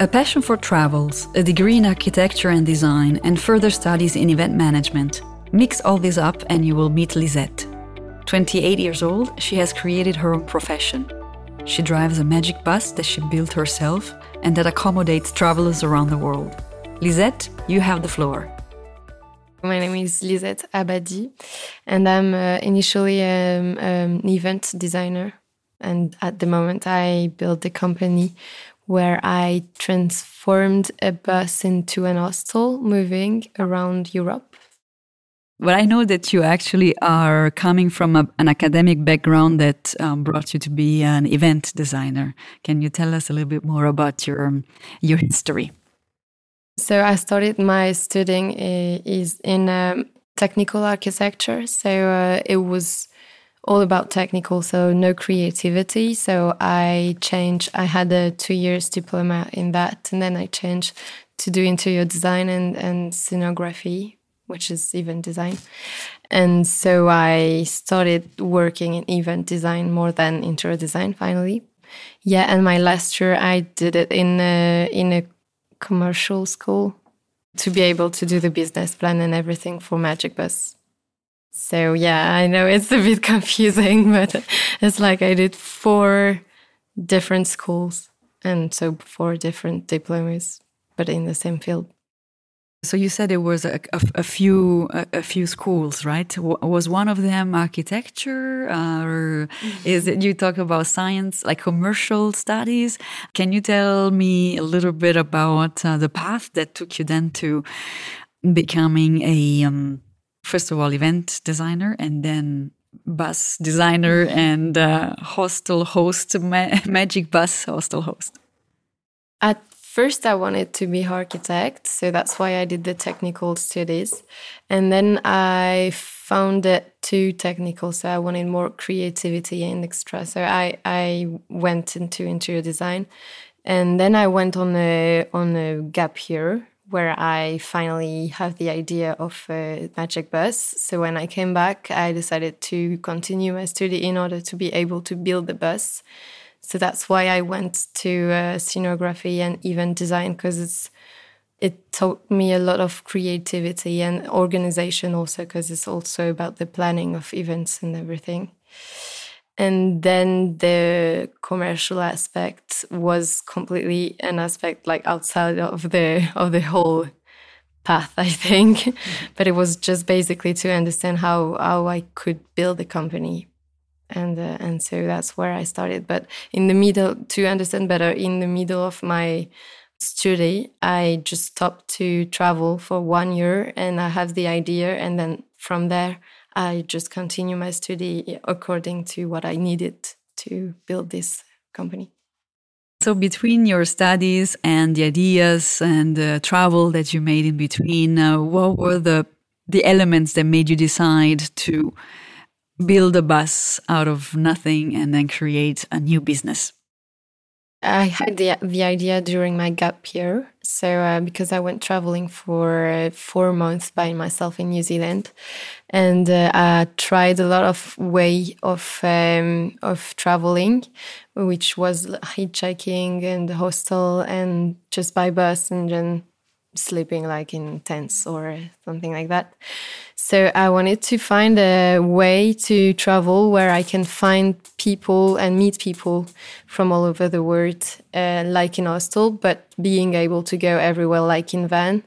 A passion for travels, a degree in architecture and design, and further studies in event management. Mix all this up and you will meet Lisette. 28 years old, she has created her own profession. She drives a magic bus that she built herself and that accommodates travelers around the world. Lisette, you have the floor. My name is Lisette Abadi, and I'm uh, initially um, um, an event designer. And at the moment, I built a company where I transformed a bus into an hostel moving around Europe. Well, I know that you actually are coming from a, an academic background that um, brought you to be an event designer. Can you tell us a little bit more about your your history? So I started my studying is in um, technical architecture. So uh, it was all about technical, so no creativity. So I changed. I had a two years diploma in that, and then I changed to do interior design and, and scenography, which is event design. And so I started working in event design more than interior design. Finally, yeah. And my last year I did it in a, in a commercial school to be able to do the business plan and everything for Magic Bus. So yeah, I know it's a bit confusing, but it's like I did four different schools and so four different diplomas, but in the same field. So you said it was a, a, a few a, a, few schools, right? W was one of them architecture, uh, or is it you talk about science, like commercial studies? Can you tell me a little bit about uh, the path that took you then to becoming a um, first of all event designer and then bus designer and uh, hostel host, ma magic bus hostel host? At first I wanted to be architect, so that's why I did the technical studies. And then I found it too technical, so I wanted more creativity and extra. So I I went into interior design, and then I went on a on a gap year where I finally have the idea of a magic bus. So when I came back, I decided to continue my study in order to be able to build the bus. So that's why I went to uh, scenography and event design because it's it taught me a lot of creativity and organization also because it's also about the planning of events and everything. And then the commercial aspect was completely an aspect like outside of the of the whole path, I think. but it was just basically to understand how how I could build a company and uh, and so that's where I started. But in the middle, to understand better, in the middle of my study, I just stopped to travel for one year, and I have the idea, and then from there, I just continue my study according to what I needed to build this company. So, between your studies and the ideas and the travel that you made in between, uh, what were the the elements that made you decide to build a bus out of nothing and then create a new business? I had the the idea during my gap year. So uh, because I went traveling for uh, four months by myself in New Zealand, and uh, I tried a lot of way of um, of traveling, which was hitchhiking and hostel and just by bus and then sleeping like in tents or something like that. So I wanted to find a way to travel where I can find people and meet people from all over the world, uh, like in hostel, but being able to go everywhere, like in van.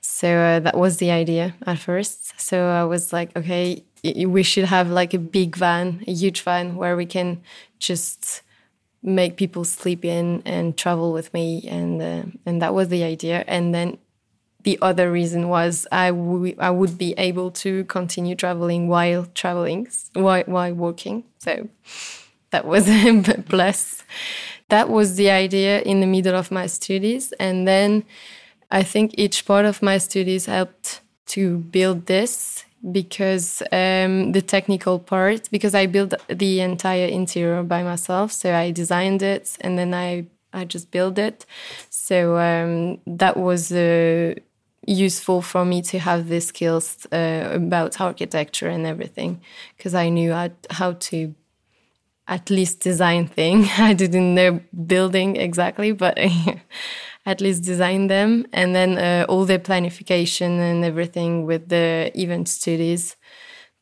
So uh, that was the idea at first. So I was like, okay, we should have like a big van, a huge van where we can just make people sleep in and travel with me and uh, and that was the idea. And then the other reason was I, I would be able to continue traveling while traveling while, while working. So that was a bless that was the idea in the middle of my studies. And then i think each part of my studies helped to build this because um, the technical part because i built the entire interior by myself. So i designed it and then i i just built it. So um, that was uh, useful for me to have the skills uh, about architecture and everything because i knew how, how to at least design thing. I didn't know building exactly, but at least design them. And then uh, all the planification and everything with the event studies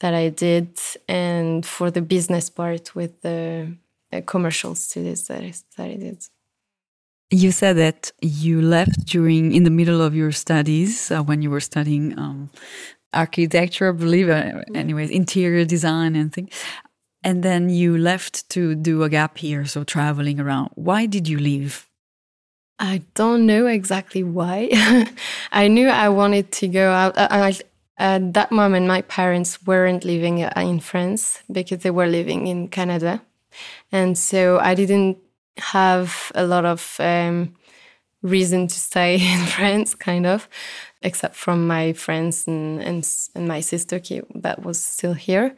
that I did, and for the business part with the uh, commercial studies that I, that I did. You said that you left during in the middle of your studies uh, when you were studying um, architecture, I believe. Uh, anyways, interior design and things. And then you left to do a gap year, so traveling around. Why did you leave? I don't know exactly why. I knew I wanted to go out. Uh, uh, I, at that moment, my parents weren't living uh, in France because they were living in Canada. And so I didn't have a lot of um, reason to stay in France, kind of, except from my friends and, and, and my sister that was still here.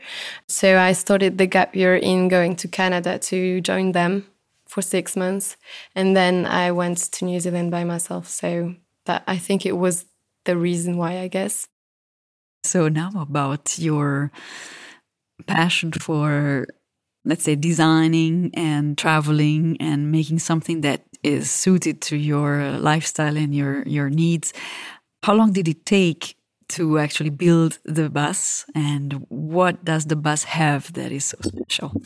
So I started the gap year in going to Canada to join them for six months. And then I went to New Zealand by myself. So that I think it was the reason why, I guess. So now about your passion for let's say designing and traveling and making something that is suited to your lifestyle and your your needs how long did it take to actually build the bus and what does the bus have that is so special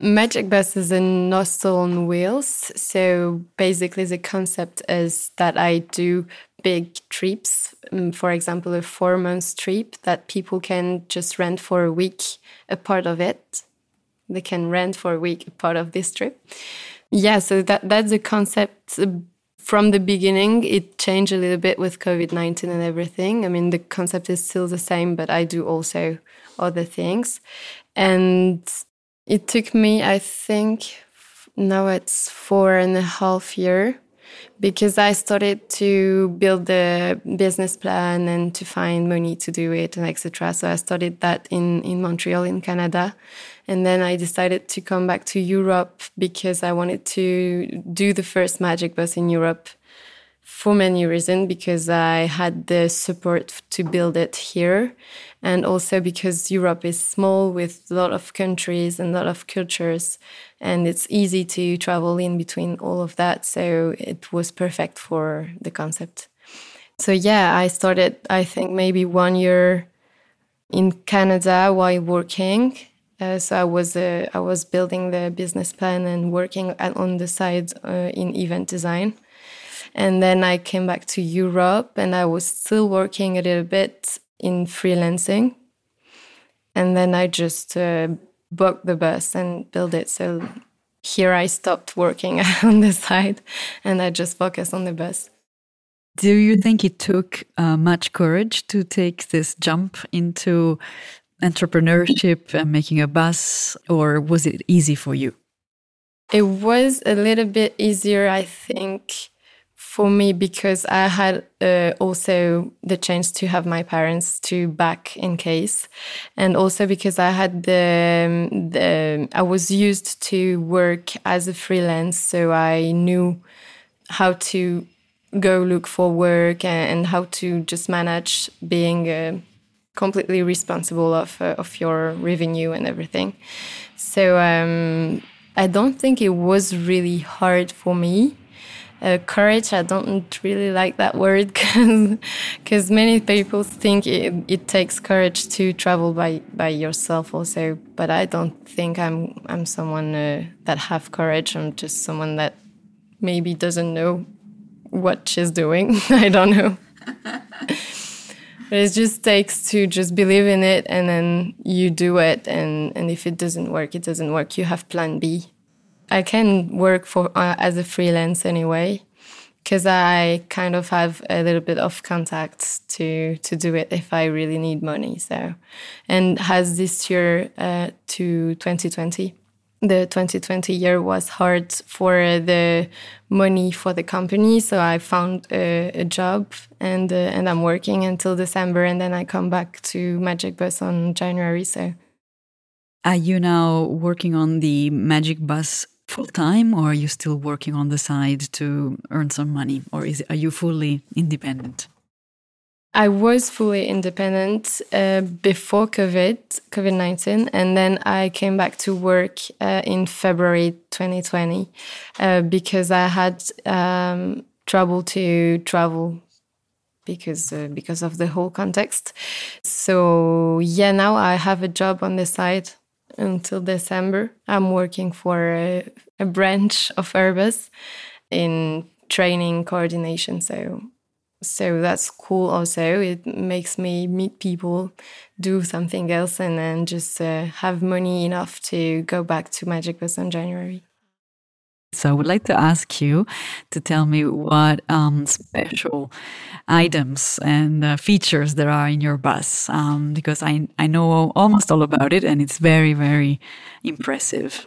Magic Bus is a nozzle on wheels. So basically, the concept is that I do big trips. Um, for example, a four month trip that people can just rent for a week, a part of it they can rent for a week a part of this trip. Yeah, so that that's the concept from the beginning. It changed a little bit with COVID nineteen and everything. I mean, the concept is still the same, but I do also other things, and it took me, I think, now it's four and a half year because I started to build the business plan and to find money to do it and etc. So I started that in in Montreal in Canada, and then I decided to come back to Europe because I wanted to do the first Magic Bus in Europe for many reasons because I had the support to build it here and also because Europe is small with a lot of countries and a lot of cultures and it's easy to travel in between all of that so it was perfect for the concept. So yeah, I started I think maybe 1 year in Canada while working uh, so I was uh, I was building the business plan and working on the side uh, in event design, and then I came back to Europe and I was still working a little bit in freelancing, and then I just uh, booked the bus and built it. So here I stopped working on the side, and I just focused on the bus. Do you think it took uh, much courage to take this jump into entrepreneurship and making a bus, or was it easy for you? It was a little bit easier, I think, for me because I had uh, also the chance to have my parents to back in case, and also because I had the, the I was used to work as a freelance, so I knew how to go look for work and, how to just manage being a completely responsible of uh, of your revenue and everything. So um, I don't think it was really hard for me. Uh, courage, I don't really like that word because many people think it, it, takes courage to travel by, by yourself also. But I don't think I'm I'm someone uh, that have courage. I'm just someone that maybe doesn't know what she's doing. I don't know. But it just takes to just believe in it and then you do it. And, and if it doesn't work, it doesn't work. You have plan B. I can work for uh, as a freelance anyway because I kind of have a little bit of contacts to to do it if I really need money. So, and has this year uh, to 2020 the 2020 year was hard for the money for the company so i found a, a job and uh, and i'm working until december and then i come back to magic bus on january so are you now working on the magic bus full time or are you still working on the side to earn some money or is are you fully independent I was fully independent uh, before COVID, COVID 19, and then I came back to work uh, in February 2020 uh, because I had um, trouble to travel because uh, because of the whole context. So yeah, now I have a job on the side until December. I'm working for a, a branch of Airbus in training coordination. So so that's cool also it makes me meet people do something else and then just uh, have money enough to go back to magic bus in january so i would like to ask you to tell me what um, special items and uh, features there are in your bus um, because I, I know almost all about it and it's very very impressive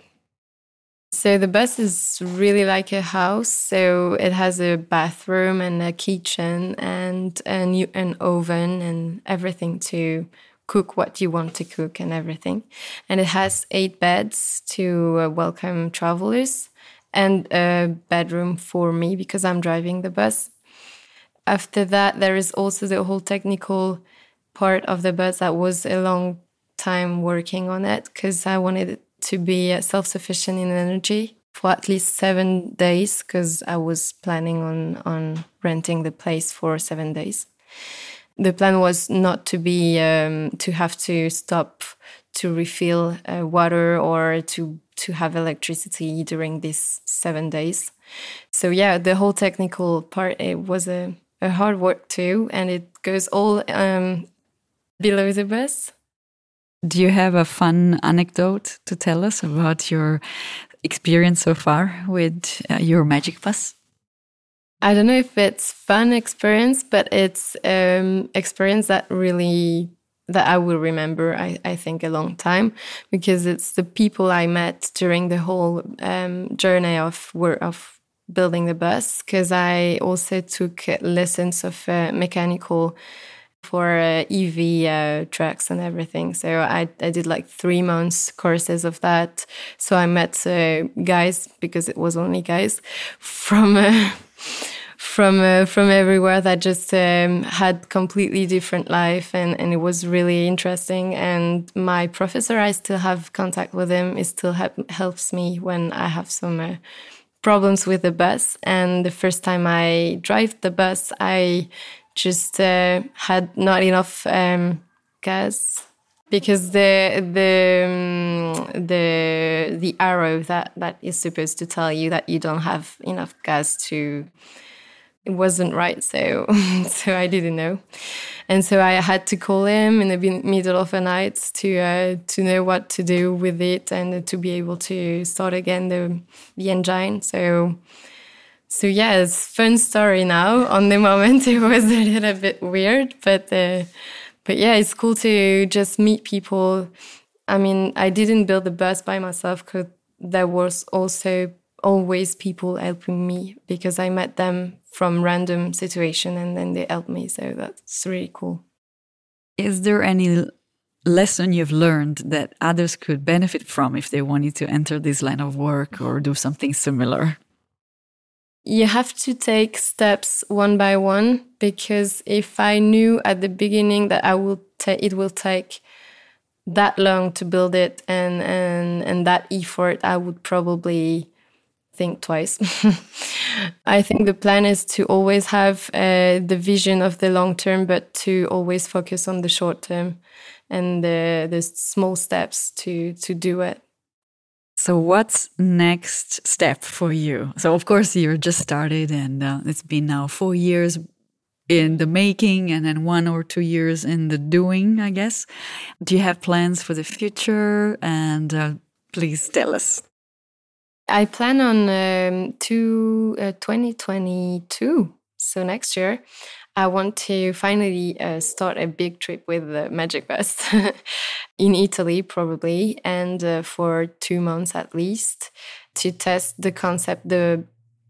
so the bus is really like a house. So it has a bathroom and a kitchen and an, an oven and everything to cook what you want to cook and everything. And it has eight beds to uh, welcome travelers and a bedroom for me because I'm driving the bus. After that, there is also the whole technical part of the bus that was a long time working on it because I wanted it to be self sufficient in energy for at least seven days because I was planning on on renting the place for seven days. The plan was not to be um, to have to stop to refill uh, water or to to have electricity during these seven days. So yeah, the whole technical part it was a, a hard work too, and it goes all um, below the bus. Do you have a fun anecdote to tell us about your experience so far with uh, your magic bus? I don't know if it's fun experience, but it's um, experience that really that I will remember. I, I think a long time because it's the people I met during the whole um, journey of work of building the bus. Because I also took lessons of uh, mechanical for uh, EV uh, trucks and everything. So I, I did like three months courses of that. So I met uh, guys because it was only guys from uh, from uh, from everywhere that just um, had completely different life and, and it was really interesting. And my professor, I still have contact with him. It still help, helps me when I have some uh, problems with the bus. And the first time I drive the bus, I just uh, had not enough um, gas because the the um, the the arrow that that is supposed to tell you that you don't have enough gas to it wasn't right so so I didn't know and so I had to call him in the middle of the night to uh, to know what to do with it and to be able to start again the the engine so so yeah, it's fun story now. On the moment, it was a little bit weird, but uh, but yeah, it's cool to just meet people. I mean, I didn't build the bus by myself because there was also always people helping me because I met them from random situation and then they helped me. So that's really cool. Is there any lesson you've learned that others could benefit from if they wanted to enter this line of work or do something similar? you have to take steps one by one because if I knew at the beginning that I will it will take that long to build it and and and that effort, I would probably think twice. I think the plan is to always have uh, the vision of the long term, but to always focus on the short term and the the small steps to to do it. So, what's next step for you? So, of course, you're just started, and uh, it's been now four years in the making, and then one or two years in the doing. I guess. Do you have plans for the future? And uh, please tell us. I plan on um, to uh, 2022, so next year. I want to finally uh, start a big trip with the Magic Bus in Italy, probably, and uh, for two months at least to test the concept, the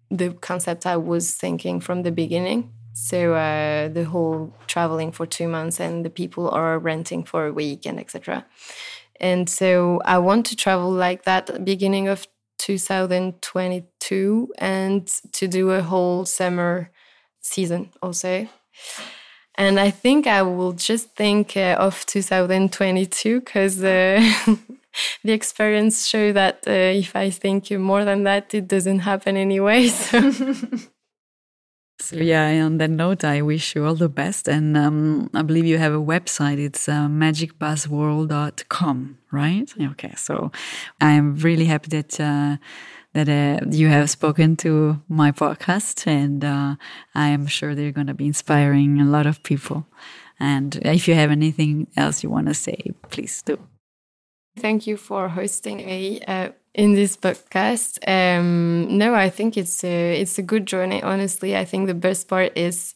the concept I was thinking from the beginning. So uh, the whole traveling for two months and the people are renting for a week and etc. And so I want to travel like that beginning of 2022 and to do a whole summer season also. And I think I will just think uh, of 2022 because uh, the experience show that uh, if I think more than that, it doesn't happen anyway. So. So yeah, on that note, I wish you all the best. And um, I believe you have a website. It's uh, magicbusworld.com, right? Okay, so I am really happy that uh, that uh, you have spoken to my podcast, and uh, I am sure they're going to be inspiring a lot of people. And if you have anything else you want to say, please do. Thank you for hosting me uh, in this podcast. Um, no, I think it's a, it's a good journey. Honestly, I think the best part is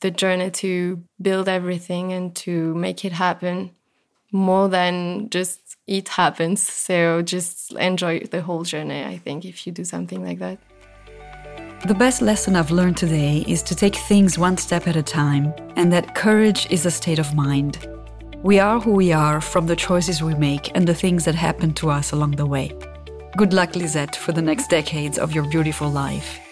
the journey to build everything and to make it happen more than just it happens. So just enjoy the whole journey. I think if you do something like that. The best lesson I've learned today is to take things one step at a time, and that courage is a state of mind. We are who we are from the choices we make and the things that happen to us along the way. Good luck, Lisette, for the next decades of your beautiful life.